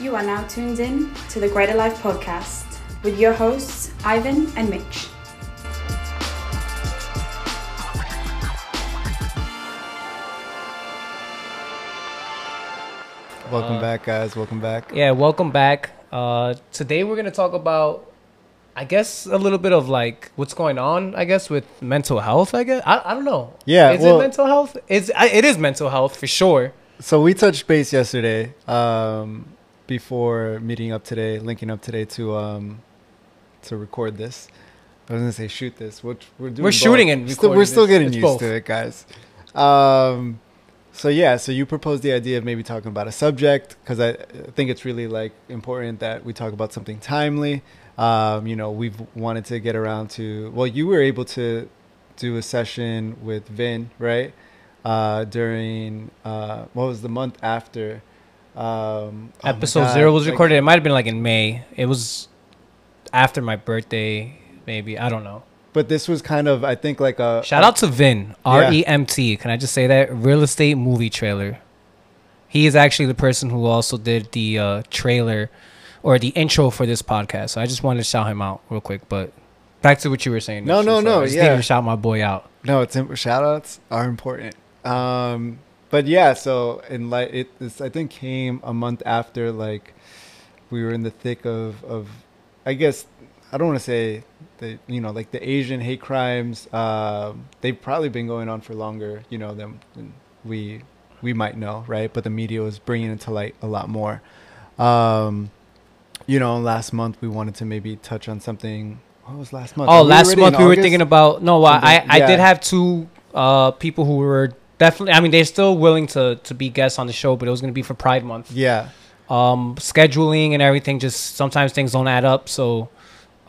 You are now tuned in to the Greater Life podcast with your hosts, Ivan and Mitch. Welcome Uh, back, guys. Welcome back. Yeah, welcome back. Uh, today we're gonna talk about, I guess, a little bit of like what's going on. I guess with mental health. I guess I, I don't know. Yeah, is well- it mental health? It's I, it is mental health for sure. So we touched base yesterday, um, before meeting up today, linking up today to um, to record this. I was gonna say shoot this, which we're doing. We're shooting and Still, we're still getting It's used both. to it, guys. Um, so yeah, so you proposed the idea of maybe talking about a subject because I I think it's really like important that we talk about something timely. Um, you know, we've wanted to get around to. Well, you were able to do a session with Vin, right? Uh, during uh, what was the month after? Um, oh Episode zero was like- recorded. It might have been like in May. It was after my birthday, maybe. I don't know. But this was kind of, I think, like a Shout out to Vin R E M T. Can I just say that real estate movie trailer? He is actually the person who also did the uh, trailer or the intro for this podcast. So I just wanted to shout him out real quick. But back to what you were saying. No, no, no. I just yeah. shout my boy out. No, it's shout outs are important. Um, but yeah, so in like it, this I think came a month after like we were in the thick of of I guess I don't want to say the you know like the Asian hate crimes. Um, they've probably been going on for longer, you know, than, than we we might know, right? But the media was bringing it to light a lot more. Um, you know, last month we wanted to maybe touch on something. What was last month? Oh, last month we were thinking about no. I I, I did have two uh, people who were definitely. I mean, they're still willing to to be guests on the show, but it was going to be for Pride Month. Yeah. um, scheduling and everything. Just sometimes things don't add up, so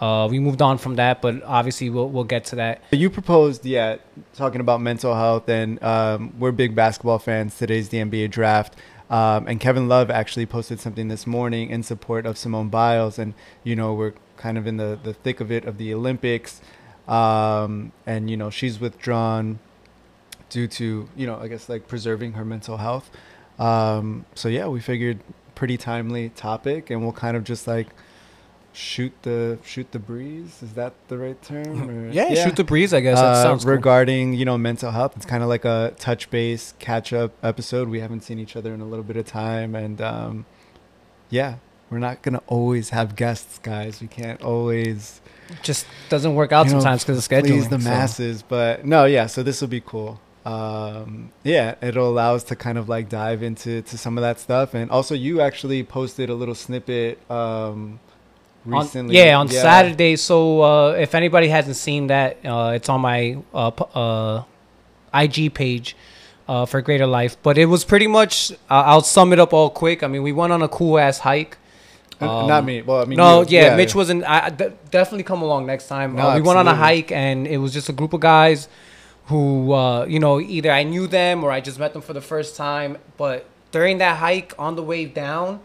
uh, we moved on from that. But obviously, we'll we'll get to that. You proposed, yeah, talking about mental health, and um, we're big basketball fans. Today's the NBA draft. Um, and Kevin Love actually posted something this morning in support of Simone Biles. And, you know, we're kind of in the, the thick of it of the Olympics. Um, and, you know, she's withdrawn due to, you know, I guess like preserving her mental health. Um, so, yeah, we figured pretty timely topic. And we'll kind of just like shoot the shoot the breeze. Is that the right term? Or- Yeah, shoot the breeze. I guess that uh, sounds cool. regarding you know mental health. It's kind of like a touch base catch up episode. We haven't seen each other in a little bit of time, and um, yeah, we're not gonna always have guests, guys. We can't always Just doesn't work out you know, sometimes because of scheduling. please the so. masses. But no, yeah. So this will be cool. Um, yeah, it'll allow us to kind of like dive into to some of that stuff, and also you actually posted a little snippet um, On- recently. yeah, on Saturday. So uh, if anybody hasn't seen that, uh, it's on my uh, uh, IG page uh, for Greater Life. But it was pretty much. I'll sum it up all quick. I mean, we went on a cool ass hike. Um, not me. Well, I mean, no, you. yeah, Mitch wasn't. I I definitely come along next time. No, uh, we went on a hike, and it was just a group of guys who, uh, you know, either I knew them or I just met them for the first time. But during that hike, on the way down,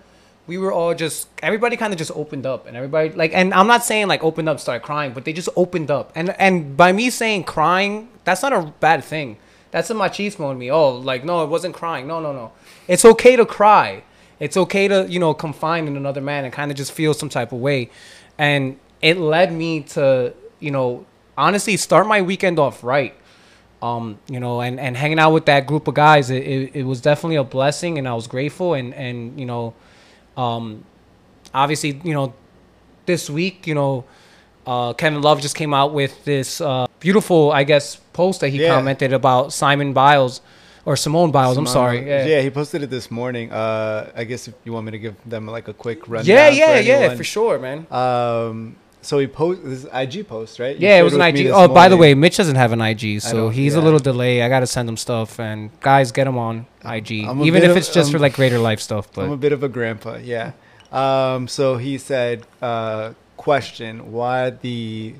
we were all just everybody kind of just opened up, and everybody like, and I'm not saying like opened up, start crying, but they just opened up, and and by me saying crying, that's not a bad thing. That's a machismo in me. Oh, like no, it wasn't crying. No, no, no. It's okay to cry. It's okay to you know confine in another man and kind of just feel some type of way, and it led me to you know honestly start my weekend off right. Um, you know, and, and hanging out with that group of guys, it, it, it was definitely a blessing, and I was grateful. And and you know, um, obviously, you know, this week, you know, uh, Kevin Love just came out with this uh, beautiful, I guess, post that he Yeah. commented about Simon Biles or Simone Biles. I'm sorry. Yeah. he posted it this morning. Uh, I guess if you want me to give them like a quick rundown. yeah, for yeah, yeah, for sure, man. Um, so he post this IG post, right? You Yeah, it was an IG. Oh, by the way. Mitch doesn't have an IG, so he's a little delay. I gotta send him stuff, and guys, get him on IG, even if of- it's just for um, like greater life stuff. But I'm a bit of a grandpa. Yeah. Um, so he said, uh, question: Why the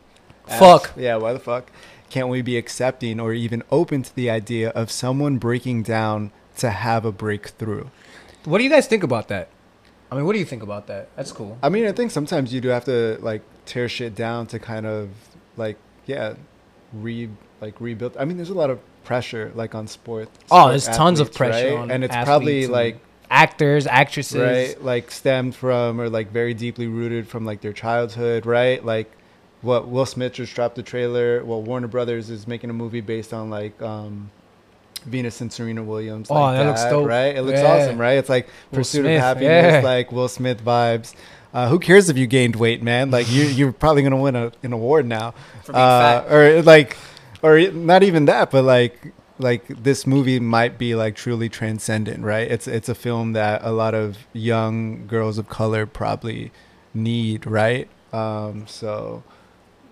Fuck. Yeah, why the fuck can't we be accepting or even open to the idea of someone breaking down to have a breakthrough? what do you guys think about that? I mean, what do you think about that? That's cool. I mean, I think sometimes you do have to like tear shit down to kind of like yeah, re like rebuild. I mean, there's a lot of pressure like on sport. Oh, sport there's tons of pressure right? on and it's probably and like actors, actresses. right like stemmed from or like very deeply rooted from like their childhood right like what will smith just dropped the trailer well warner brothers is making a movie based on like um venus and serena williams Oh, like that looks dope. right it looks Yeah. awesome right it's like Will pursuit Smith, of happiness yeah. like will smith vibes uh, who cares if you gained weight man? Like you, you're probably gonna win a, an award now. For being uh, or like or not even that but like like this movie might be like truly transcendent right? It's it's a film that a lot of young girls of color probably need right? Um so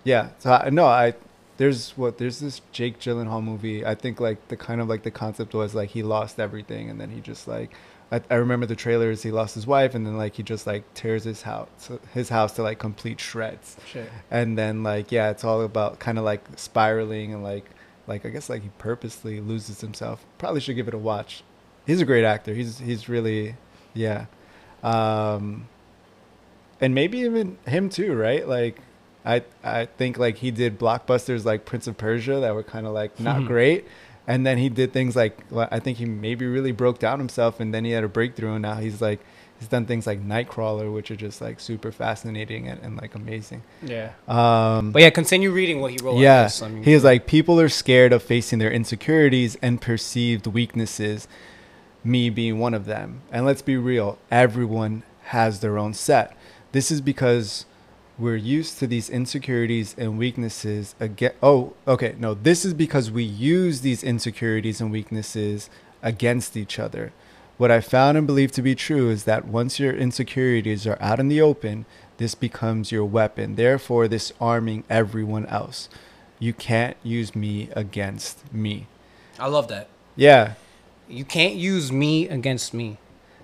yeah. So I, no i there's what there's this jake gyllenhaal movie. I think like the kind of like the concept was like he lost everything and then he just like I, I remember the trailers he lost his wife and then like he just like tears his house his house to like complete shreds. Shit. and then like yeah it's all about kind of like spiraling and like like i guess like he purposely loses himself. Probably should give it a watch. He's a great actor. He's he's really yeah. Um and maybe even him too right? Like i i think like he did blockbusters like prince of persia that were kind of like not great and then he did things like i think he maybe really broke down himself and then he had a breakthrough and now he's like he's done things like nightcrawler which are just like super fascinating and, and like amazing Yeah. um But yeah, continue reading what he wrote. Yeah. I mean, he is like people are scared of facing their insecurities and perceived weaknesses, me being one of them. And let's be real, everyone has their own set. This is because we're used to these insecurities and weaknesses again. Oh, okay, no, this is because we use these insecurities and weaknesses against each other. What I found and believe to be true is that once your insecurities are out in the open, this becomes your weapon, therefore disarming everyone else. You can't use me against me. I love that. Yeah. You can't use me against me.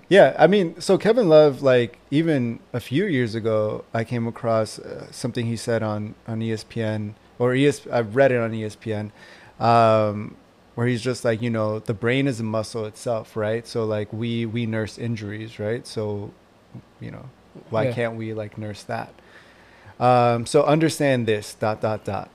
Yeah, I mean, so Kevin Love, like even a few years ago, I came across uh, something he said on on ESPN, or ES, I've read it on ESPN, um, where he's just like, you know, the brain is a muscle itself, right? So like we we nurse injuries, right? So, you know, why Yeah. can't we like nurse that? Um, so understand this dot dot dot.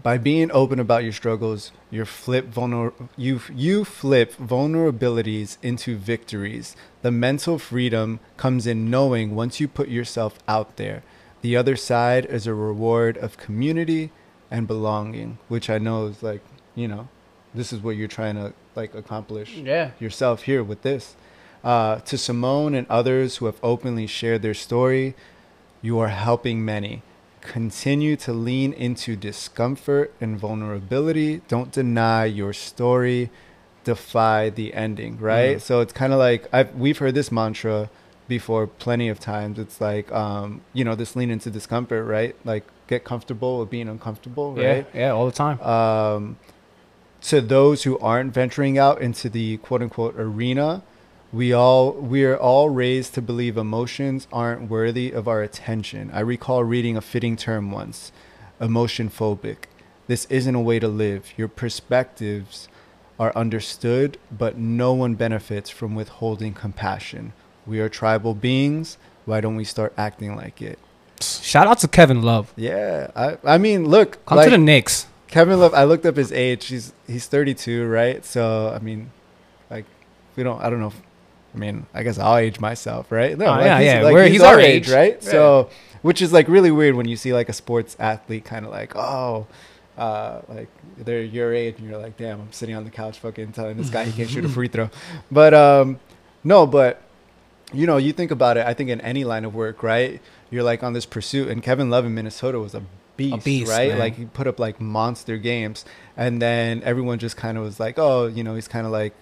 By being open about your struggles, you flip vulner- you you flip vulnerabilities into victories. The mental freedom comes in knowing once you put yourself out there, the other side is a reward of community and belonging, which I know is like, you know, this is what you're trying to like accomplish Yeah. yourself here with this. Uh, to Simone and others who have openly shared their story, you are helping many. Continue to lean into discomfort and vulnerability. Don't deny your story. Defy the ending, right? Mhm. So it's kind of like I've, we've heard this mantra before plenty of times. It's like, um, you know, this lean into discomfort, right? Like get comfortable with being uncomfortable, right? Yeah. Yeah. All the time. um, to those who aren't venturing out into the quote unquote arena, we all we are all raised to believe emotions aren't worthy of our attention. I recall reading a fitting term once, emotion phobic. This isn't a way to live. Your perspectives are understood, but no one benefits from withholding compassion. We are tribal beings. Why don't we start acting like it? Shout out to Kevin Love. Yeah, I I mean, look, Come like, to the Knicks. Kevin Love, I looked up his age. He's he's 32, right? So I mean, like, we don't. I don't know. If, I mean, I guess I'll age myself, right? No, Oh, like, yeah, he's, yeah. Like, We're- he's, he's our our age, age. right? So, which is like really weird when you see like a sports athlete kind of like, oh, uh, like they're your age, and you're like, damn, I'm sitting on the couch, fucking telling this guy he can't shoot a free throw. But um, no, but you know, you think about it. I think in any line of work, right? You're like on this pursuit, and Kevin Love in Minnesota was a beast, beast, right? man. Like he put up like monster games, and then everyone just kind of was like, oh, you know, he's kind of like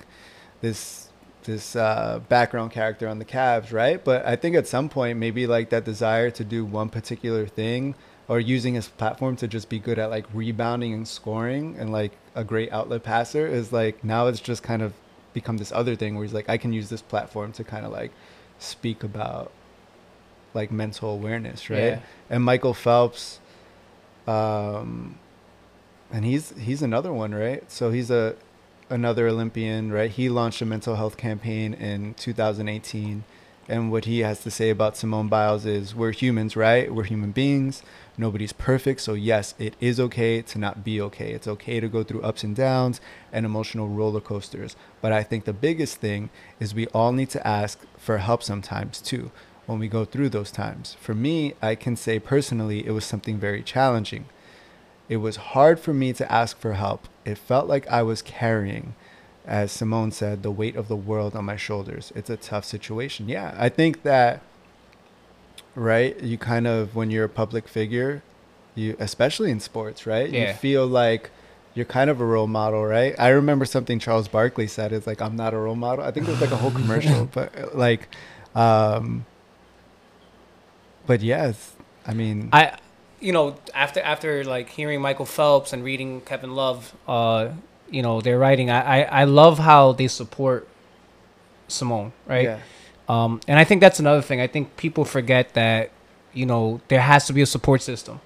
this this uh, background character on the Cavs, right? But I think at some point, maybe like that desire to do one particular thing or using his platform to just be good at like rebounding and scoring and like a great outlet passer is like now it's just kind of become this other thing where he's like, I can use this platform to kind of like speak about like mental awareness, right? Yeah. And Michael Phelps, um, and he's he's another one, right? So he's a another Olympian, right? He launched a mental health campaign in 2018, and what he has to say about Simone Biles is we're humans, right? We're human beings. Nobody's perfect. So, yes, it is okay to not be okay. It's okay to go through ups and downs and emotional roller coasters. But I think the biggest thing is we all need to ask for help sometimes too when we go through those times. For me, I can say personally, it was something very challenging. It was hard for me to ask for help. It felt like I was carrying, as Simone said, the weight of the world on my shoulders. It's a tough situation. Yeah, I think that right? You kind of when you're a public figure, you especially in sports, right? Yeah. You feel like you're kind of a role model, right? I remember something Charles Barkley said. It's like I'm not a role model. I think it was like a whole commercial, but like, um, but yes, I mean, I, you know, after after like hearing Michael Phelps and reading Kevin Love, uh, you know, their writing, I, I I love how they support Simone, right? yeah, Um, and I think that's another thing. I think people forget that, you know, there has to be a support system.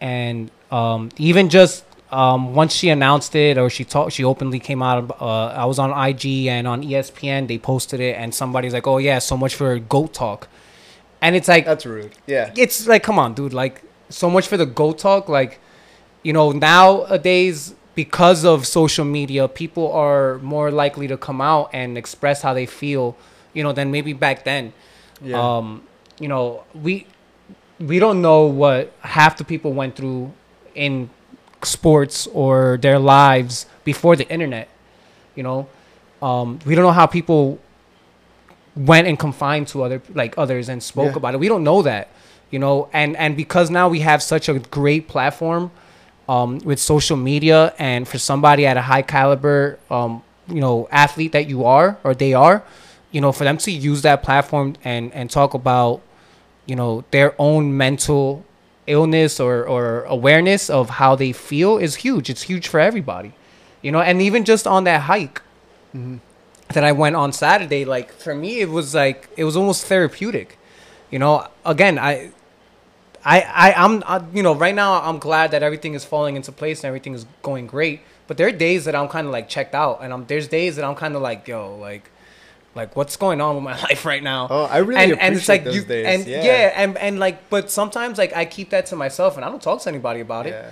And um, even just um, once she announced it or she talked, she openly came out. Uh, I was on IG and on ESPN. They posted it, and somebody's like, "Oh yeah, so much for goat talk," and it's like that's rude. Yeah, it's like come on dude like so much for the go talk like you know nowadays because of social media people are more likely to come out and express how they feel you know than maybe back then. Yeah, um you know we we don't know what half the people went through in sports or their lives before the internet you know? Um we don't know how people went and confined to other like others and spoke Yeah. about it. We don't know that you know and and because now we have such a great platform um with social media and for somebody at a high caliber um you know athlete that you are or they are you know for them to use that platform and and talk about you know their own mental illness or or awareness of how they feel is huge it's huge for everybody you know and even just on that hike that I went on Saturday, like for me, it was like it was almost therapeutic. You know, again, I, I, I, I'm, I, you know, right now I'm glad that everything is falling into place and everything is going great. But there are days that I'm kind of like checked out, and I'm there's days that I'm kind of like, yo, like, like what's going on with my life right now? Oh, I really and, appreciate and it's like those you, days. and yeah, and and like, but sometimes like I keep that to myself, and I don't talk to anybody about it. yeah.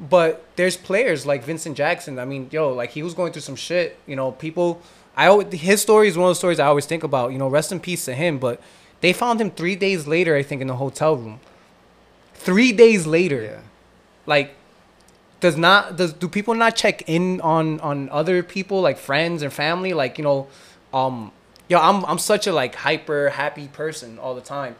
But there's players like Vincent Jackson. I mean, yo, like he was going through some shit. You know, people. I always, his story is one of the stories I always think about. You know, rest in peace to him. But they found him three days later, I think, in the hotel room. Three days later, yeah. like, does not does do people not check in on on other people like friends and family? Like, you know, um, yo, I'm I'm such a like hyper happy person all the time.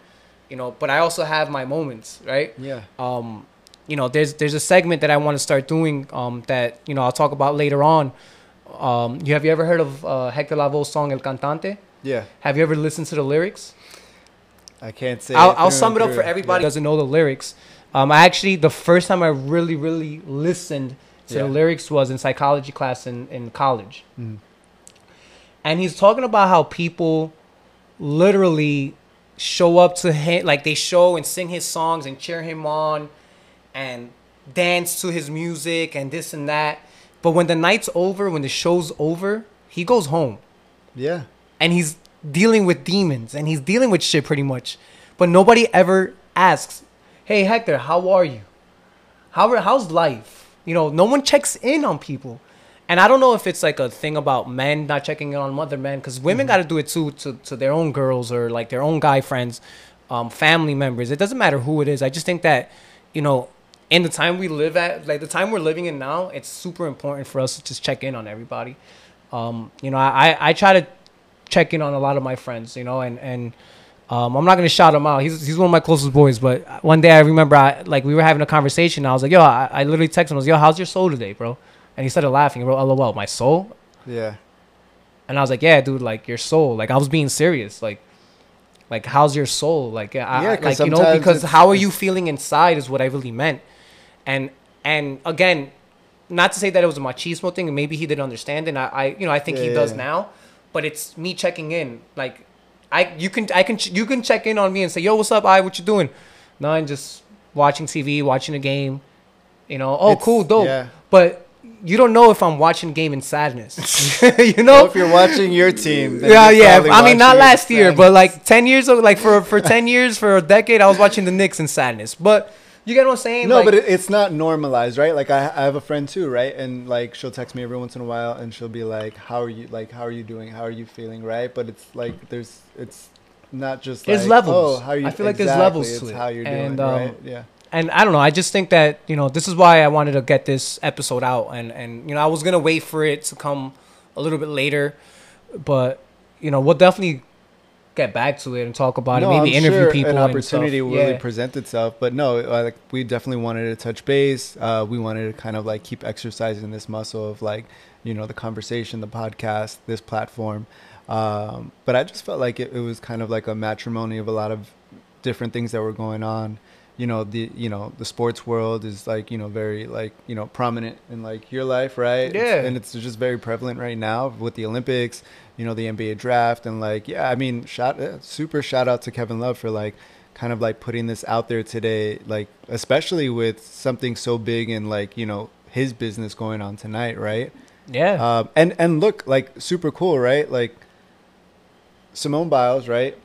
You know, but I also have my moments, right? Yeah. um, you know, there's there's a segment that I want to start doing um, that you know I'll talk about later on. Um, you have you ever heard of uh, Hector Lavoe's song El Cantante? Yeah. Have you ever listened to the lyrics? I can't say. I'll, it I'll sum it up for everybody Yeah. doesn't know the lyrics. Um, I actually the first time I really really listened to Yeah. the lyrics was in psychology class in in college, Mhm. and he's talking about how people literally show up to him like they show and sing his songs and cheer him on and dance to his music and this and that but when the night's over when the show's over he goes home Yeah. and he's dealing with demons and he's dealing with shit pretty much. But nobody ever asks hey hector how are you? How are, how's life? You know no one checks in on people. And i don't know if it's like a thing about men not checking in on other men because women got to do it too to, to their own girls or like their own guy friends um, family members. It doesn't matter who it is. I just think that you know in the time we live at like the time we're living in now it's super important for us to just check in on everybody. Um, you know I- I try to check in on a lot of my friends you know and and um, I'm not gonna shout him out. He's he's one of my closest boys. But one day I remember I like we were having a conversation. And I was like, yo, I, I literally texted him. I was, yo, how's your soul today, bro? And he started laughing. He wrote, lol, my soul. Yeah. And I was like, yeah, dude, like your soul. Like I was being serious. Like, like how's your soul? Like, I, Yeah, like you know, because how are you feeling inside is what I really meant. And and again, not to say that it was a machismo thing. Maybe he didn't understand, and I, I you know, I think he Yeah, does now. But it's me checking in. Like, I you can I can you can check in on me and say, yo, what's up? I what you doing? No, I'm just watching TV, watching a game. You know, oh, It's- cool, dope. yeah. But you don't know if I'm watching game in sadness. you know? if you're watching your team, yeah, yeah. I mean, not last year, sadness. but like ten years like for for ten years, for a decade, I was watching the Knicks in sadness. But you get what I'm saying? No, Like, but it, it's not normalized, right? Like I, I have a friend too, right? And like she'll text me every once in a while, and she'll be like, "How are you? Like, how are you doing? How are you feeling?" Right? But it's like there's it's not just There's like, levels. Oh, how are you? I feel like there's Exactly, levels It's to it. how you're And, doing, um, right? Yeah. and I don't know. I just think that you know this is why I wanted to get this episode out, and and you know I was gonna wait for it to come a little bit later, but you know we'll definitely get back to it and talk about no, it. Maybe I'm interview sure people. An opportunity will really Yeah. present itself, but no, uh, like we definitely wanted to touch base. Uh, we wanted to kind of like keep exercising this muscle of like you know the conversation, the podcast, this platform. Um, but I just felt like it, it was kind of like a matrimony of a lot of different things that were going on. You know the you know the sports world is like you know very like you know prominent in like your life, right? It's- Yeah. and it's just very prevalent right now with the Olympics, you know the NBA draft, and like yeah, I mean shout uh, super shout out to Kevin Love for like kind of like putting this out there today, like especially with something so big and like you know his business going on tonight, right? Yeah. Um, and and look, like super cool, right? Like Simone Biles, right?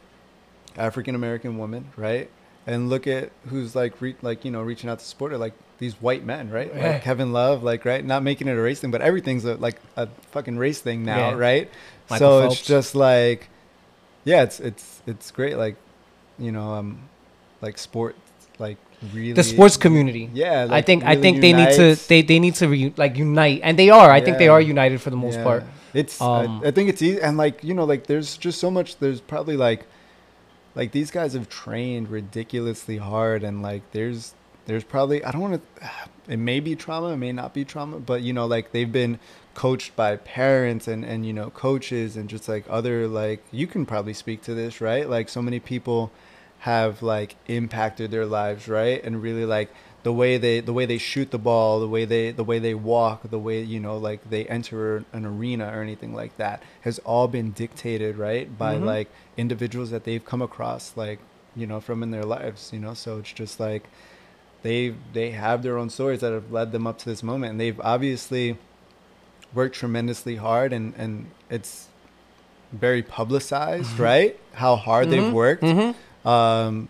African American woman, right? And look at who's like re- like you know reaching out to support her, like these white men, right? Yeah. Like Kevin Love, like right, not making it a race thing, but everything's a, like a fucking race thing now, Yeah. right? Michael so Phelps. it's just like, yeah, it's it's it's great, like you know, um, like sport, like really the sports community. Yeah, I like, think I really think they need to they, they need to re, like unite, and they are. I think they are united for the most Yeah. part. It's Um, I, I think it's easy and like you know like there's just so much there's probably like like these guys have trained ridiculously hard and like there's there's probably I don't want to it may be trauma it may not be trauma but you know like they've been coached by parents and and you know coaches and just like other like you can probably speak to this right? Like so many people have like impacted their lives right? And really like the way they the way they shoot the ball the way they the way they walk the way you know like they enter an arena or anything like that has all been dictated right by Mhm. like individuals that they've come across like you know from in their lives you know so it's just like they they have their own stories that have led them up to this moment and they've obviously worked tremendously hard and and it's very publicized right how hard Mhm. they've worked Mm-hmm. um,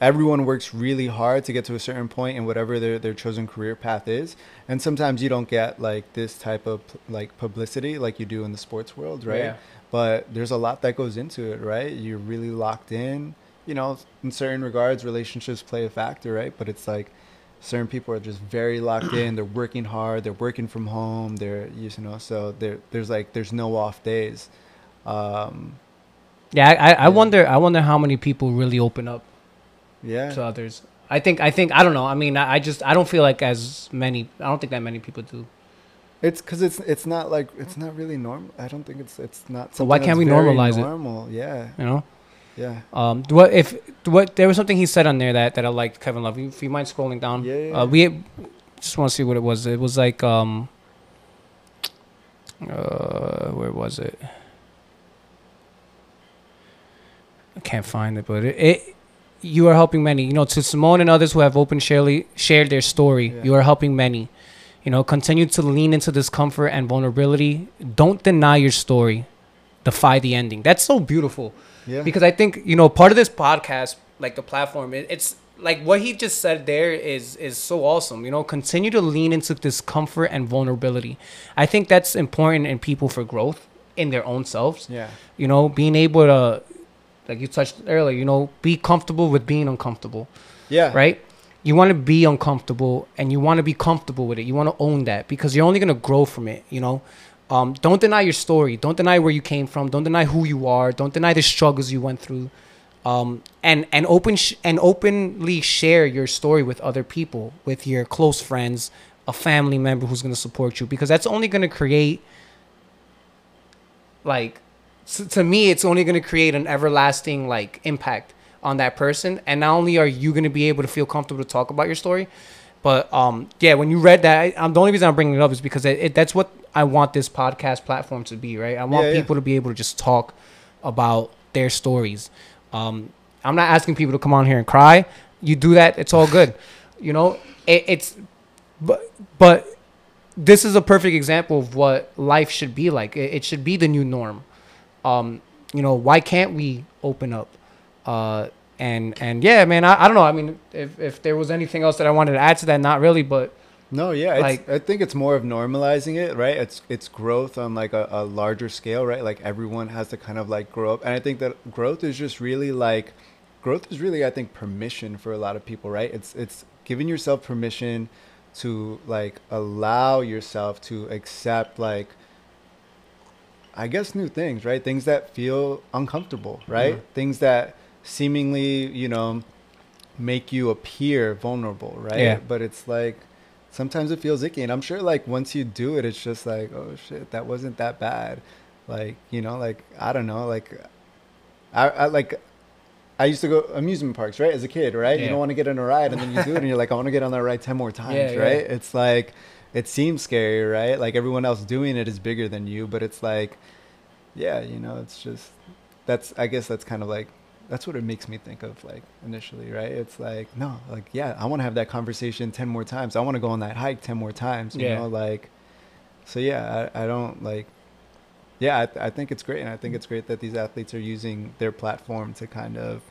everyone works really hard to get to a certain point in whatever their, their chosen career path is. And sometimes you don't get like this type of like publicity like you do in the sports world right? Yeah. but there's a lot that goes into it right? You're really locked in you know in certain regards relationships play a factor right? But it's like certain people are just very locked in. They're working hard. They're working from home. They're you know so there there's like there's no off days. Um Yeah, I, I, I Yeah. wonder. I wonder how many people really open up yeah to others. I think. I think. I don't know. I mean, I, I just. I don't feel like as many. I don't think that many people do. It's because it's it's not like it's not really normal. I don't think it's it's not. So why can't we normalize it? Normal, yeah, You know. yeah. Um. What if? What there was something he said on there that that I liked. Kevin Love. If you mind scrolling down. Yeah, yeah, Uh, we just want to see what it was. It was like um. Uh, where was it? I can't find it, but it, it you are helping many. You know, to Simone and others who have open shared shared their story. Yeah. You are helping many. You know, continue to lean into discomfort and vulnerability. Don't deny your story. Defy the ending. That's so beautiful yeah. because I think you know part of this podcast, like the platform, it, it's like what he just said there is is so awesome. You know, continue to lean into discomfort and vulnerability. I think that's important in people for growth in their own selves. yeah, You know, being able to, like you touched earlier, you know, be comfortable with being uncomfortable, yeah, right? You want to be uncomfortable and you want to be comfortable with it. You want to own that because you're only going to grow from it, you know? Um, don't deny your story. Don't deny where you came from. Don't deny who you are. Don't deny the struggles you went through. Um, and and open sh- and openly share your story with other people, with your close friends, a family member who's going to support you, because that's only going to create like s to me it's only going to create an everlasting like impact on that person and not only are you going to be able to feel comfortable to talk about your story but um yeah when you read that I, um, the only reason i'm bringing it up is because it, it, that's what i want this podcast platform to be right i want Yeah, yeah. people to be able to just talk about their stories um i'm not asking people to come on here and cry you do that it's all good you know it, it's but but this is a perfect example of what life should be like. It, it should be the new norm. Um, you know, why can't we open up? Uh, and and yeah, man, I, I don't know. I mean, if if there was anything else that I wanted to add to that, not really, but No, yeah, it's, Like- I think it's more of normalizing it, right? It's it's growth on like a, a larger scale, right? Like everyone has to kind of like grow up, and I think that growth is just really like growth is really I think permission for a lot of people, right? It's it's giving yourself permission to like allow yourself to accept like I guess new things, right? Things that feel uncomfortable, right? Mm-hmm. Things that seemingly, you know, make you appear vulnerable, right? Yeah. But it's like sometimes it feels icky, and I'm sure like once you do it, it's just like, oh shit, that wasn't that bad. Like you know, like I don't know, like I, I like. I used to go amusement parks, right? As a kid, right? You don't want to get on a ride, and then you do it, and you're like, I want to get on that ride ten more times, Yeah, yeah. right? It's like, it seems scary, right? Like everyone else doing it is bigger than you, but it's like, yeah, you know, it's just that's. I guess that's kind of like that's what it makes me think of, like initially, right? It's like, no, like yeah, I want to have that conversation ten more times. I want to go on that hike ten more times. You Yeah. know, like, so yeah, I, I don't like. Yeah, I, I think it's great, and I think mm. it's great that these athletes are using their platform to kind of,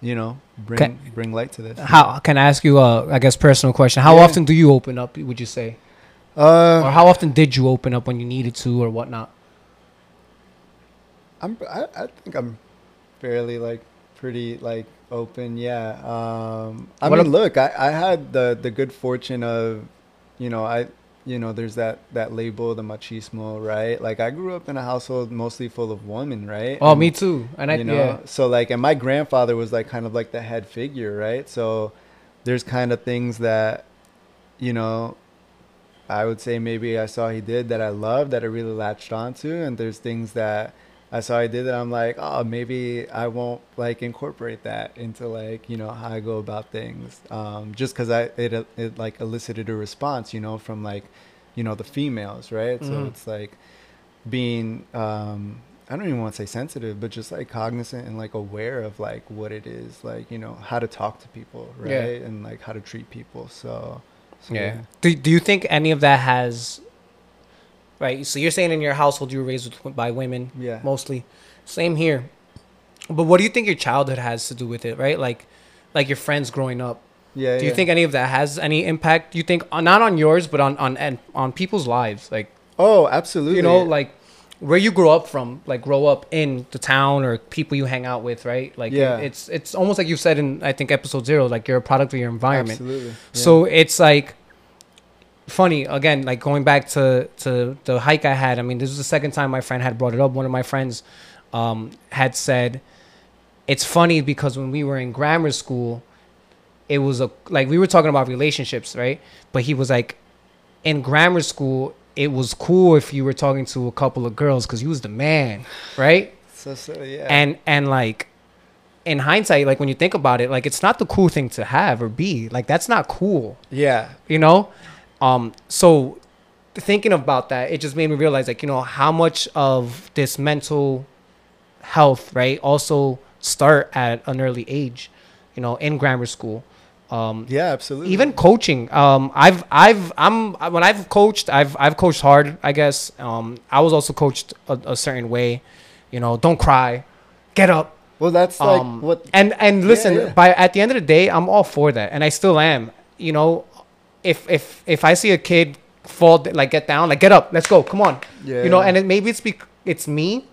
you know, bring Can- bring light to this. how can I ask you a I guess personal question? How Yeah. often do you open up? Would you say, Uh, or how often did you open up when you needed to, or whatnot? I'm I, I think I'm fairly like pretty like open. Yeah. Um I What mean look, I, I had the the good fortune of you know, I you know, there's that that label, the machismo, right? Like I grew up in a household mostly full of women, right? Oh, And, me too. And I you know, yeah. so like and my grandfather was like kind of like the head figure, right? So there's kind of things that you know, I would say maybe I saw he did that I loved that I really latched onto, and there's things that I saw he did that I'm like, oh, maybe I won't like incorporate that into like you know how I go about things, um, just because I it it like elicited a response, you know, from like you know the females, right? So Mhm. it's like being um, I don't even want to say sensitive, but just like cognizant and like aware of like what it is, like you know how to talk to people, right, Yeah. and like how to treat people. So, so Yeah. Do Do you think any of that has? Right. So you're saying in your household you were raised with, by women, Yeah. mostly. Same here. But what do you think your childhood has to do with it? Right. Like, like your friends growing up. Yeah. Do you yeah. think any of that has any impact? You think uh, not on yours, but on on and on people's lives? Like Oh, absolutely. you know, like where you grow up from, like grow up in the town or people you hang out with, right? Like Yeah. it's it's almost like you said in I think episode zero, like you're a product of your environment. Absolutely. yeah. So it's like funny again, like going back to to the hike I had. I mean, this was the second time my friend had brought it up. One of my friends um, had said it's funny because when we were in grammar school, it was a like we were talking about relationships, right? But he was like, in grammar school, it was cool if you were talking to a couple of girls because you was the man, right? so, so yeah. and and like in hindsight like when you think about it like it's not the cool thing to have or be like that's not cool yeah. you know um so thinking about that it just made me realize like you know how much of this mental health right also start at an early age you know in grammar school um Yeah, absolutely. even coaching um i've i've i'm when i've coached i've i've coached hard i guess um i was also coached a, a certain way you know don't cry get up well, that's like um, what. and and listen, yeah. by at the end of the day, I'm all for that, and I still am. You know, if if if I see a kid fall, like get down, like get up, let's go, come on. Yeah. You know, and it, maybe it's bec- it's me.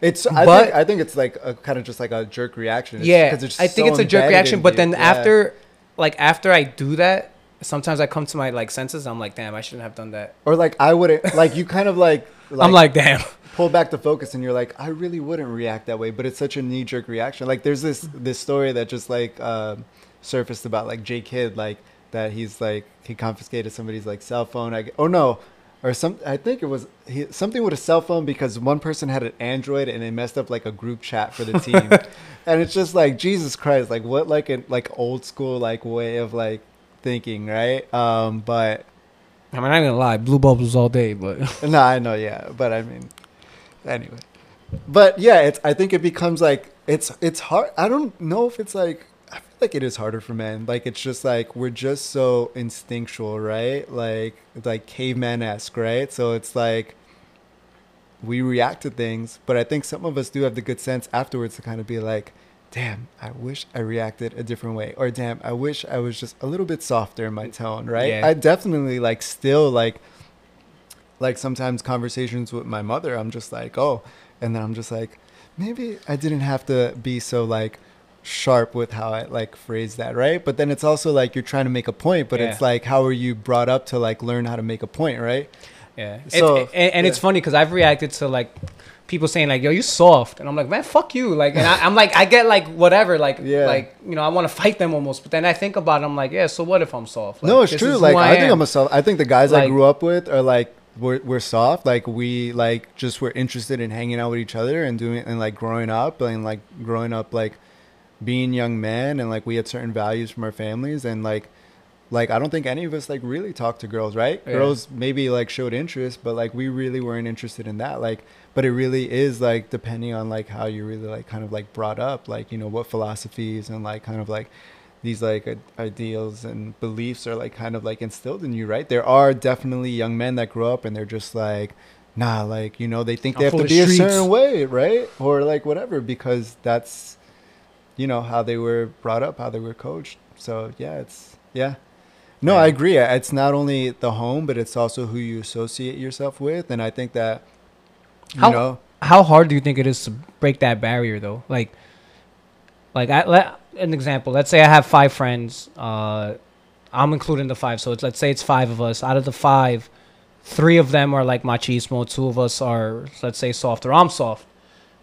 It's. I but- think. I think it's like a kind of just like a jerk reaction. It's, yeah, I think so it's a jerk reaction, but you. then Yeah. after, like after I do that, sometimes I come to my like senses. I'm like, damn, I shouldn't have done that. or like I wouldn't like you kind of like. I'm like, damn. pull back the focus and you're like i really wouldn't react that way but it's such a knee-jerk reaction like there's this this story that just like um, surfaced about like jay kidd like that he's like he confiscated somebody's like cell phone I, oh no or some i think it was he, something with a cell phone because one person had an android and it messed up like a group chat for the team and it's just like jesus christ like what like a like old school like way of like thinking right um but I mean, I'm not gonna lie, blue bubbles all day, but no, I know, yeah, but I mean, anyway. But yeah, it's. I think it becomes like it's. It's hard. I don't know if it's like. Like it is harder for men. Like it's just like we're just so instinctual, right? Like like caveman esque, right? So it's like we react to things, but I think some of us do have the good sense afterwards to kind of be like, damn, I wish I reacted a different way. Or damn, I wish I was just a little bit softer in my tone, right? Yeah. I definitely like still like like sometimes conversations with my mother, I'm just like, oh, and then I'm just like, maybe I didn't have to be so like sharp with how I like phrase that, right? But then it's also like you're trying to make a point, but it's like how are you brought up to like learn how to make a point, right? Yeah. So, it's, and, and it's funny because I've reacted to like people saying like, "Yo, you soft," and I'm like, "Man, fuck you!" Like, and I, I'm like, I get like whatever, like, Yeah. like you know, I want to fight them almost. But then I think about it, I'm like, yeah, so what if I'm soft? Like, no, it's true. Like who I, think. I'm a soft. I think the guys I grew up with are like we're we're soft. Like we like just were interested in hanging out with each other and doing and like growing up and like growing up like being young men and like we had certain values from our families and like like I don't think any of us like really talked to girls, right? Yeah. Girls maybe like showed interest, but like we really weren't interested in that. Like but it really is like depending on like how you really like kind of like brought up, like, you know, what philosophies and like kind of like these like ideals and beliefs are like kind of like instilled in you, right? There are definitely young men that grow up and they're just like nah, like, you know, they think they I'm have to be a certain way, right? Or like whatever because that's you know how they were brought up, how they were coached. So yeah, it's yeah. No, I agree. It's not only the home, but it's also who you associate yourself with, and I think that you How- know, How hard do you think it is to break that barrier though? Like, like I let an example. Let's say I have five friends. Uh, I'm including the five, so it's, let's say it's five of us. Out of the five, three of them are like machismo. Two of us are, let's say, soft or I'm soft.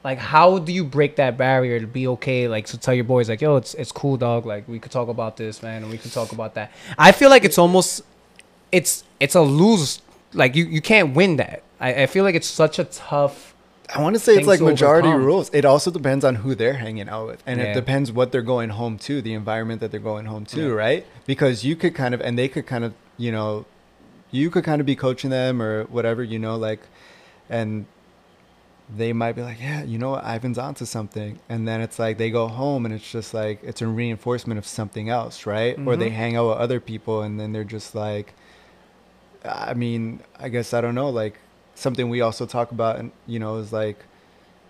Like, how do you break that barrier to be okay? Like, to tell your boys, like, yo, it's it's cool, dog. Like, we could talk about this, man, and we can talk about that. I feel like it's almost, it's it's a lose. Like, you you can't win that. I, I feel like it's such a tough. I want to say it's like majority overcome. rules. It also depends on who they're hanging out with, and Yeah. it depends what they're going home to, the environment that they're going home to, Yeah. right? Because you could kind of, and they could kind of, you know, you could kind of be coaching them or whatever, you know, like, and they might be like, yeah, you know what, Ivan's onto something, and then it's like they go home and it's just like it's a reinforcement of something else, right? Or they Mhm. hang out with other people, and then they're just like, I mean, I guess I don't know, like something we also talk about, and you know, is like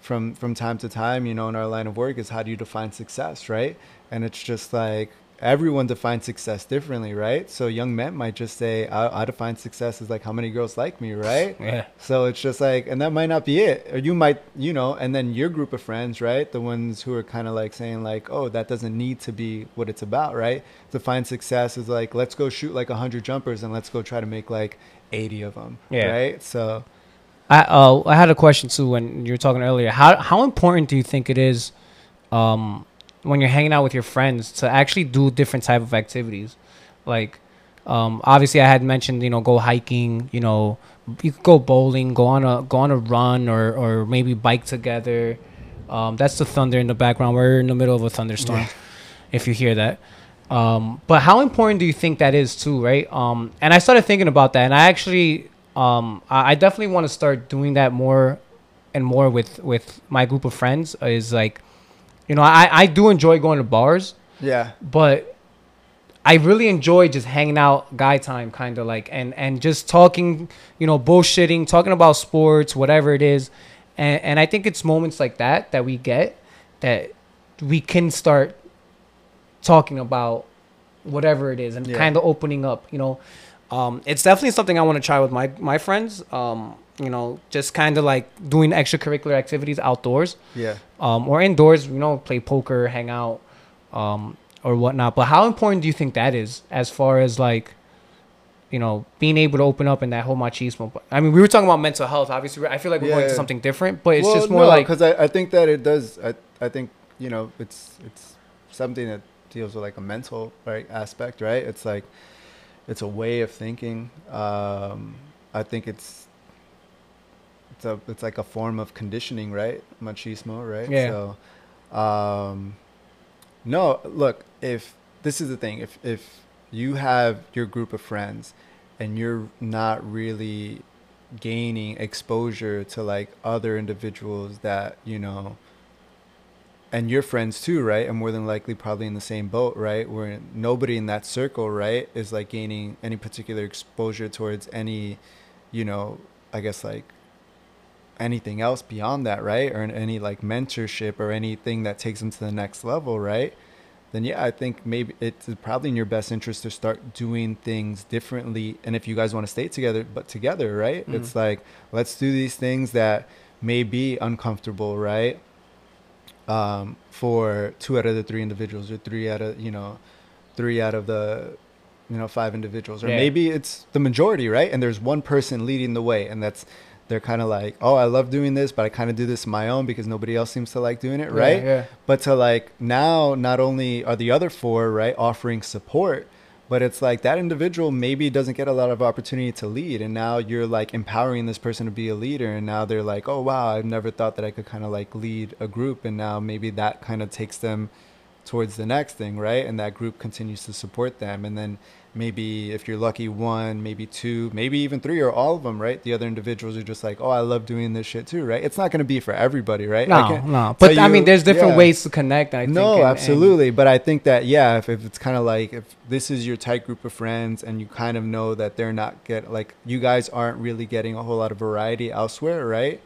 from from time to time, you know, in our line of work is how do you define success, right? And it's just like everyone defines success differently, right? So young men might just say, I, I define success as like how many girls like me, right? Yeah. So it's just like, and that might not be it. Or you might, you know, and then your group of friends, right? The ones who are kind of like saying, like, oh, that doesn't need to be what it's about, right? Define success is like, let's go shoot like 100 jumpers and let's go try to make like 80 of them, Yeah. right? So, I uh, I had a question too when you were talking earlier. How how important do you think it is, um, when you're hanging out with your friends to actually do different type of activities, like, um, obviously I had mentioned you know go hiking, you know, you could go bowling, go on a go on a run, or or maybe bike together. Um, that's the thunder in the background. We're in the middle of a thunderstorm, Yeah. if you hear that. Um, but how important do you think that is too, right? Um, and I started thinking about that, and I actually, um, I, I definitely want to start doing that more and more with with my group of friends. Is like, you know, I I do enjoy going to bars, yeah. but I really enjoy just hanging out, guy time, kind of like, and and just talking, you know, bullshitting, talking about sports, whatever it is, and and I think it's moments like that that we get that we can start talking about whatever it is and Yeah. kind of opening up, you know. Um, it's definitely something I want to try with my my friends. Um, you know, just kind of like doing extracurricular activities outdoors Yeah. um, or indoors, you know, play poker, hang out, um, or whatnot. But how important do you think that is as far as like, you know, being able to open up in that whole machismo? I mean, we were talking about mental health. Obviously, I feel like we're going to something different, but it's Well, just more no, like, because I, I think that it does. I, I think you know it's it's something that deals with like a mental right aspect, right? It's like it's a way of thinking. Um, I think it's it's a it's like a form of conditioning, right? Machismo, right? Yeah. So, um, no, look, if this is the thing, if if you have your group of friends and you're not really gaining exposure to like other individuals that you know and your friends too, right? And more than likely probably in the same boat, right? Where nobody in that circle, right, is like gaining any particular exposure towards any, you know, I guess like anything else beyond that, right? Or any like mentorship or anything that takes them to the next level, right? Then yeah, I think maybe it's probably in your best interest to start doing things differently. And if you guys want to stay together, but together, right? Mhm. It's like let's do these things that may be uncomfortable, right? Um, for two out of the three individuals, or three out of you know, three out of the you know five individuals, or Yeah. maybe it's the majority, right? And there's one person leading the way, and that's they're kind of like, oh, I love doing this, but I kind of do this on my own because nobody else seems to like doing it, Yeah, right? Yeah. But to like now, not only are the other four right offering support, but it's like that individual maybe doesn't get a lot of opportunity to lead, and now you're like empowering this person to be a leader, and now they're like, oh wow, I've never thought that I could kind of like lead a group, and now maybe that kind of takes them towards the next thing, right? And that group continues to support them, and then maybe if you're lucky, one, maybe two, maybe even three, or all of them, right? The other individuals are just like, oh, I love doing this shit too, right? It's not going to be for everybody, right? No, can't no. But I mean, there's different yeah. ways to connect. I think. No, and- and- absolutely. But I think that yeah, if, if it's kind of like if this is your tight group of friends and you kind of know that they're not get like you guys aren't really getting a whole lot of variety elsewhere, right?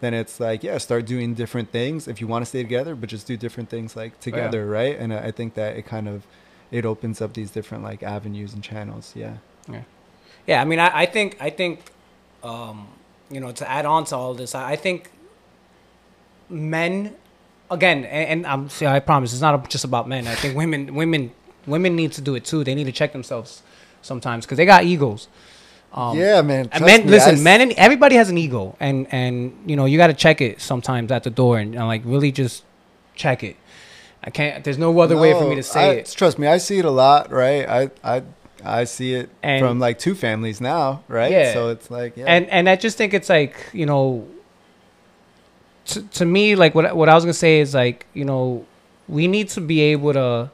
Then it's like yeah, start doing different things if you want to stay together, but just do different things like oh, together, right? And I think that it kind of it opens up these different like avenues and channels. Yeah. Yeah, I mean, I, I think I think, um, you know, to add on to all this, I, I think men, again, and, and I'm see, I promise it's not just about men. I think women women women need to do it too. They need to check themselves sometimes because they got egos. Um, yeah, man. men, me, listen, I men, and everybody has an ego, and and you know you got to check it sometimes at the door, and, and like really just check it. I can't. There's no other way for me to say I- it. Trust me, I see it a lot, right? I I I see it And- from like two families now, right? Yeah. So it's like yeah. and and I just think it's like you know. To, to me, like what what I was gonna say is like you know, we need to be able to.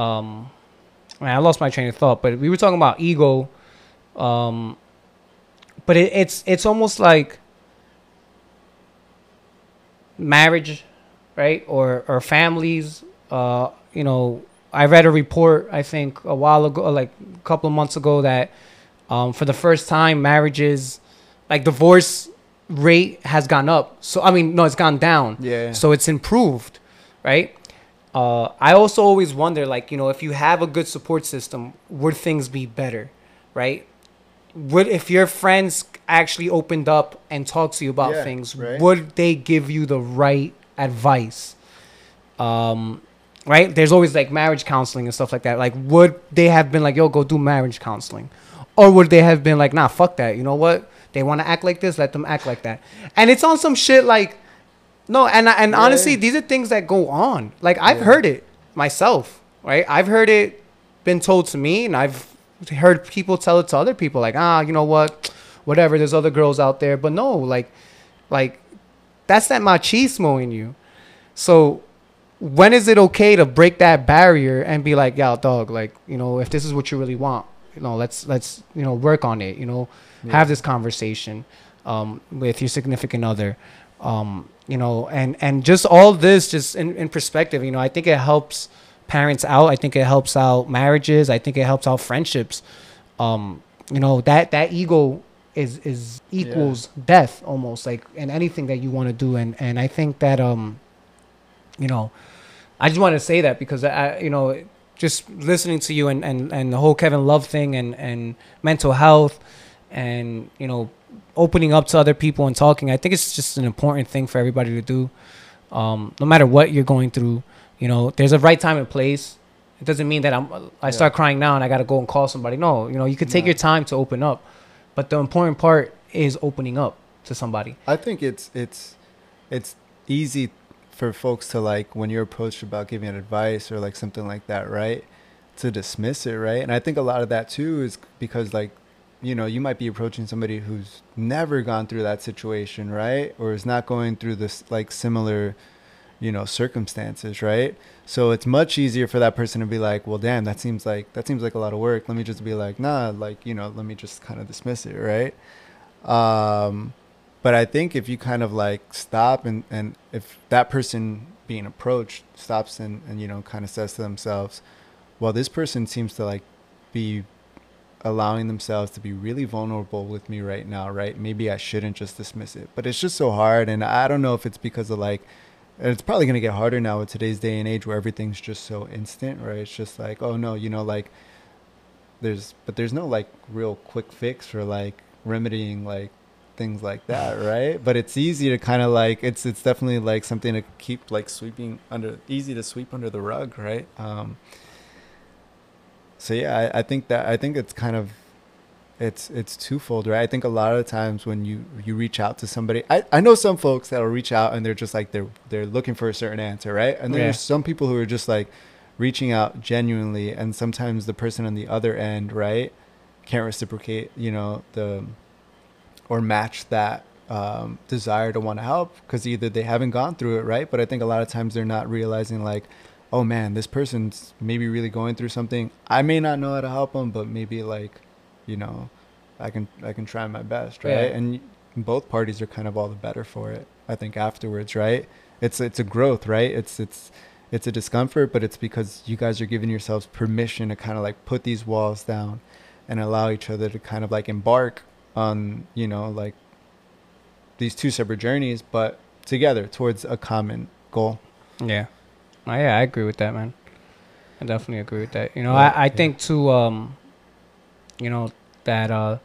Um, man, I lost my train of thought, but we were talking about ego. Um, but it, it's it's almost like marriage, right? Or or families. Uh, you know, I read a report I think a while ago, like a couple of months ago, that um, for the first time, marriages, like divorce rate has gone up. So I mean, no, it's gone down. yeah. So it's improved, right? Uh, I also always wonder, like, you know, if you have a good support system, would things be better, right? Would if your friends actually opened up and talked to you about Yeah, things, right. would they give you the right advice? Um, right? There's always like marriage counseling and stuff like that. Like, would they have been like, "Yo, go do marriage counseling," or would they have been like, "Nah, fuck that. You know what? They want to act like this, let them act like that." And it's on some shit like, no, and and Yeah. honestly, these are things that go on. Like I've Yeah. heard it myself, right? I've heard it been told to me, and I've heard people tell it to other people. Like, ah, you know what? Whatever. There's other girls out there, but no, like, like that's that machismo in you. So when is it okay to break that barrier and be like, yeah, dog, like, you know, if this is what you really want, you know, let's let's you know work on it. You know, Yeah. have this conversation um, with your significant other. Um, you know, and and just all this, just in, in perspective, you know, I think it helps parents out. I think it helps out marriages. I think it helps out friendships. Um, you know, that that ego is is equals death almost like in anything that you want to do. And and I think that um, you know, I just want to say that because I, you know, just listening to you and, and, and the whole Kevin Love thing and, and mental health and, you know, opening up to other people and talking, I think it's just an important thing for everybody to do. Um, no matter what you're going through, you know, there's a right time and place. It doesn't mean that I'm, I start crying now and I got to go and call somebody. No, you know, you can take No. your time to open up, but the important part is opening up to somebody. I think it's it's it's easy for folks to like when you're approached about giving advice or like something like that, right? To dismiss it, right? And I think a lot of that too is because like you know, you might be approaching somebody who's never gone through that situation, right? Or is not going through this like similar, you know, circumstances, right? So it's much easier for that person to be like, "Well, damn, that seems like that seems like a lot of work. Let me just be like, nah, like, you know, let me just kind of dismiss it, right?" Um but I think if you kind of like stop and and if that person being approached stops and and you know kind of says to themselves, well, this person seems to like be allowing themselves to be really vulnerable with me right now, right? Maybe I shouldn't just dismiss it. But it's just so hard and I don't know if it's because of like it's probably going to get harder now with today's day and age where everything's just so instant, right? It's just like, oh no, you know like there's but there's no like real quick fix for like remedying like things like that, right? But it's easy to kind of like it's it's definitely like something to keep like sweeping under easy to sweep under the rug, right? Um so yeah, I, I think that I think it's kind of it's it's twofold, right? I think a lot of times when you you reach out to somebody, I, I know some folks that'll reach out and they're just like they're they're looking for a certain answer, right? And then Yeah. there's some people who are just like reaching out genuinely, and sometimes the person on the other end, right, can't reciprocate, you know, the or match that um, desire to want to help because either they haven't gone through it, right? But I think a lot of times they're not realizing like, oh man, this person's maybe really going through something. I may not know how to help them, but maybe like, you know, I can I can try my best, right? Yeah. And both parties are kind of all the better for it. I think afterwards, right? It's it's a growth, right? It's it's it's a discomfort, but it's because you guys are giving yourselves permission to kind of like put these walls down and allow each other to kind of like embark on, you know, like these two separate journeys, but together towards a common goal. Yeah. Oh, yeah, I agree with that, man. I definitely agree with that. You know, Yeah, I, I yeah. think too, um, you know, that uh,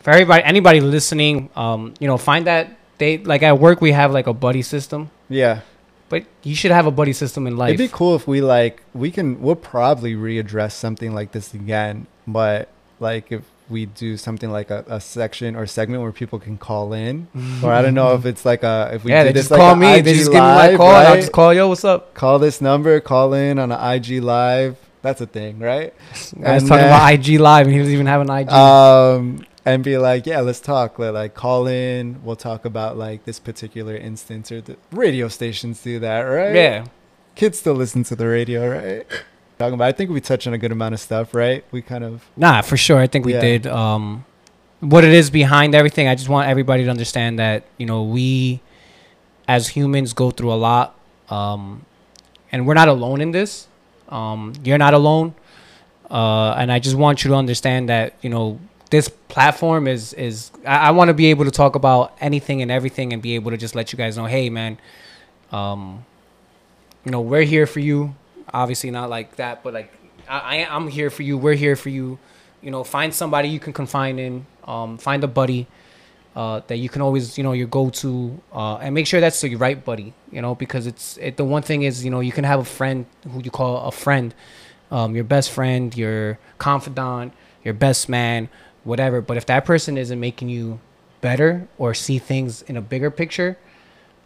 for everybody, anybody listening, um, you know, find that they like at work we have like a buddy system, Yeah. but you should have a buddy system in life. It'd be cool if we like we can we'll probably readdress something like this again, but like if we do something like a, a section or segment where people can call in, or I don't know if it's like a if we yeah, do they this just like call me. IG they just give me my call. and I'll just call yo. What's up? Call this number, call in on an IG live. That's a thing, right? I was And talking then- about IG live, and he doesn't even have an IG. um and be like yeah let's talk Let, like call in we'll talk about like this particular instance or the radio stations do that right yeah, kids still listen to the radio right talking about i think we touched on a good amount of stuff right we kind of Nah, for sure. I think we Yeah. did. Um, what it is behind everything. I just want everybody to understand that you know we, as humans, go through a lot, um, and we're not alone in this. Um, you're not alone, uh, and I just want you to understand that you know this platform is is. I, I want to be able to talk about anything and everything, and be able to just let you guys know, hey, man, um, you know, we're here for you. Obviously, not like that, but like I, I I'm here for you. We're here for you. You know, find somebody you can confine in. Um, find a buddy uh, that you can always, you know, your go-to, uh, and make sure that's the right buddy. You know, because it's it. The one thing is, you know, you can have a friend who you call a friend, um, your best friend, your confidant, your best man, whatever. But if that person isn't making you better or see things in a bigger picture,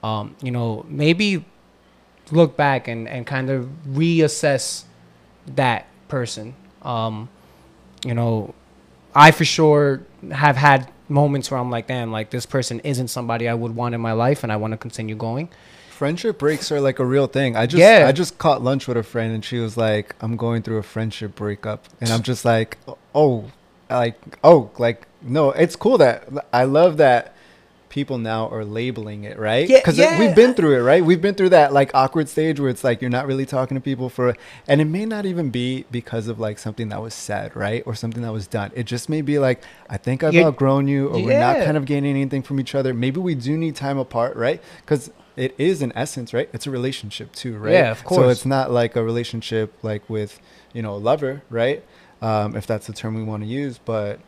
um, you know, maybe look back and, and kind of reassess that person. Um, you know, I for sure have had moments where I'm like, damn, like this person isn't somebody I would want in my life and I want to continue going. friendship breaks are like a real thing i just Yeah. i just caught lunch with a friend and she was like i'm going through a friendship breakup and i'm just like oh like oh like no it's cool that i love that people now are labeling it right? Because yeah. we've been through it right? We've been through that like awkward stage where it's like you're not really talking to people for and it may not even be because of like something that was said right? Or something that was done. It just may be like i think i've You're- outgrown you or we're not kind of gaining anything from each other. Maybe we do need time apart right? Because it is in essence right? It's a relationship too right? Yeah, of course. so it's not like a relationship like with you know a lover right? Um, if that's the term we want to use but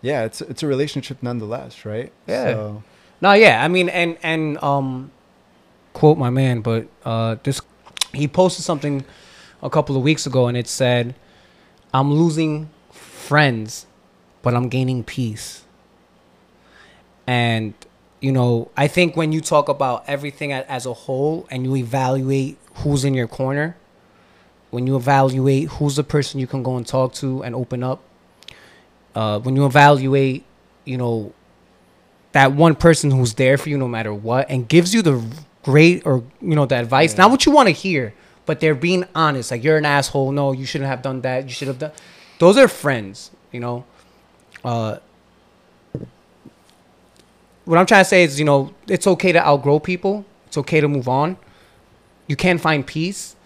yeah it's it's a relationship nonetheless right? Yeah. so, No, yeah, I mean, and and um, quote my man, but uh, this he posted something a couple of weeks ago, and it said, "I'm losing friends, but I'm gaining peace." And you know, I think when you talk about everything as a whole, and you evaluate who's in your corner, when you evaluate who's the person you can go and talk to and open up, uh, when you evaluate, you know, that one person who's there for you no matter what and gives you the great or you know the advice not what you want to hear but they're being honest like you're an asshole no you shouldn't have done that you should have done those are friends you know uh what I'm trying to say is, you know, it's okay to outgrow people. It's okay to move on. You can find peace,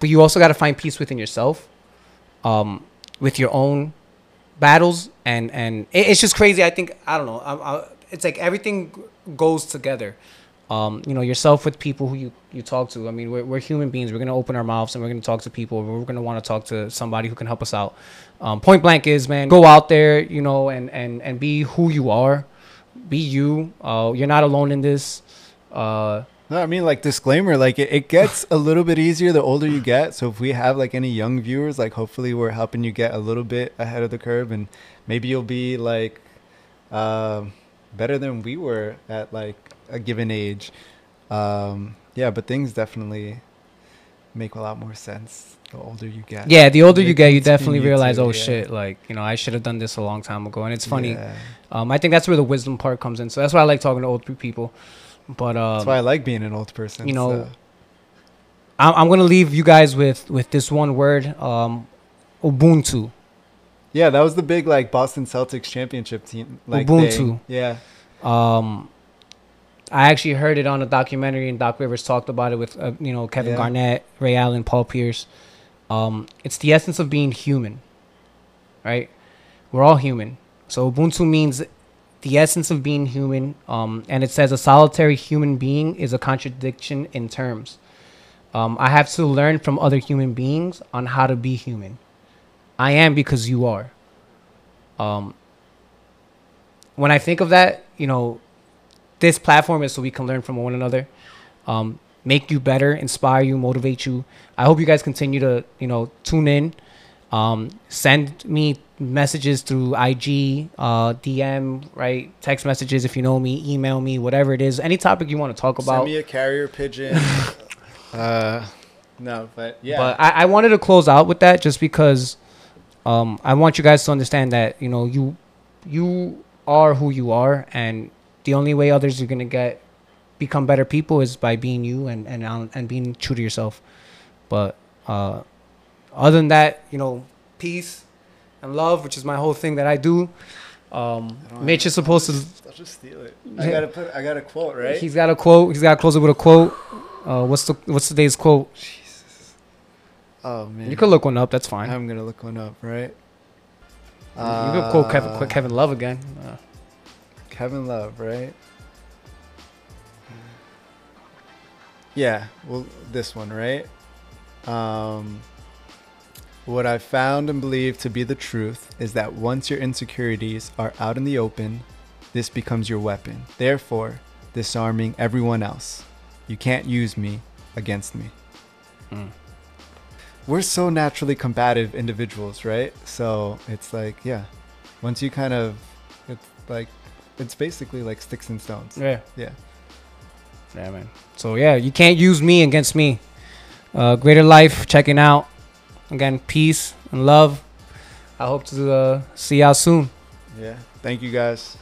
but you also got to find peace within yourself, um, with your own battles, and and it, it's just crazy. I think I don't know. I, I, it's like everything goes together. Um, you know, yourself with people who you, you talk to. I mean, we're, we're human beings. We're gonna open our mouths and we're gonna talk to people. We're gonna want to talk to somebody who can help us out. Um, point blank is, man, go out there, you know, and and and be who you are. Be you. Uh, you're not alone in this. Uh, No, I mean like disclaimer, like it, it gets a little bit easier the older you get. So if we have like any young viewers, like hopefully we're helping you get a little bit ahead of the curve, and maybe you'll be like um, better than we were at like a given age. Um, yeah, but things definitely make a lot more sense the older you get. yeah, the older you get, you definitely realize, to, oh yeah. shit, like you know, I should have done this a long time ago. And it's funny. Yeah. Um, I think that's where the wisdom part comes in. So that's why I like talking to old people. But um, That's why I like being an old person. you know, so. I'm, I'm gonna leave you guys with with this one word, um, Ubuntu. Yeah, that was the big like Boston Celtics championship team. Like Ubuntu. thing. Yeah. Um, I actually heard it on a documentary, and Doc Rivers talked about it with uh, you know Kevin Yeah. Garnett, Ray Allen, Paul Pierce. Um, it's the essence of being human, right? We're all human. So Ubuntu means the essence of being human, um, and it says a solitary human being is a contradiction in terms. Um, I have to learn from other human beings on how to be human. I am because you are. Um, when I think of that, you know, this platform is so we can learn from one another, um, make you better, inspire you, motivate you. I hope you guys continue to, you know, tune in. Um, send me messages through IG, uh, DM, right? Text messages if you know me, email me, whatever it is. Any topic you want to talk about. Send me a carrier pigeon. uh, no, but yeah. But I, I wanted to close out with that just because um, I want you guys to understand that you know you you are who you are, and the only way others are gonna get become better people is by being you and and and being true to yourself. But uh, other than that, you know, peace and love, which is my whole thing that I do. Um, I Mitch is supposed I'll to. I'll just steal it. I gotta put. I got a quote, right? He's got a quote. He's got to close it with a quote. Uh, what's the what's today's quote? Jesus. Oh man. You could look one up. That's fine. I'm gonna look one up, right? you could quote Kevin, Uh, Kevin Love again. Uh, Kevin Love, right? Yeah, well, this one, right? Um, what I've found and believe to be the truth is that once your insecurities are out in the open, this becomes your weapon, therefore, disarming everyone else. You can't use me against me. Mm. We're so naturally combative individuals, right? So it's like, yeah, once you kind of, it's like, it's basically like sticks and stones. Yeah. Yeah. Yeah, man. So yeah, you can't use me against me. Uh, greater life checking out. Again, peace and love. I hope to uh, see y'all soon. Yeah. Thank you guys.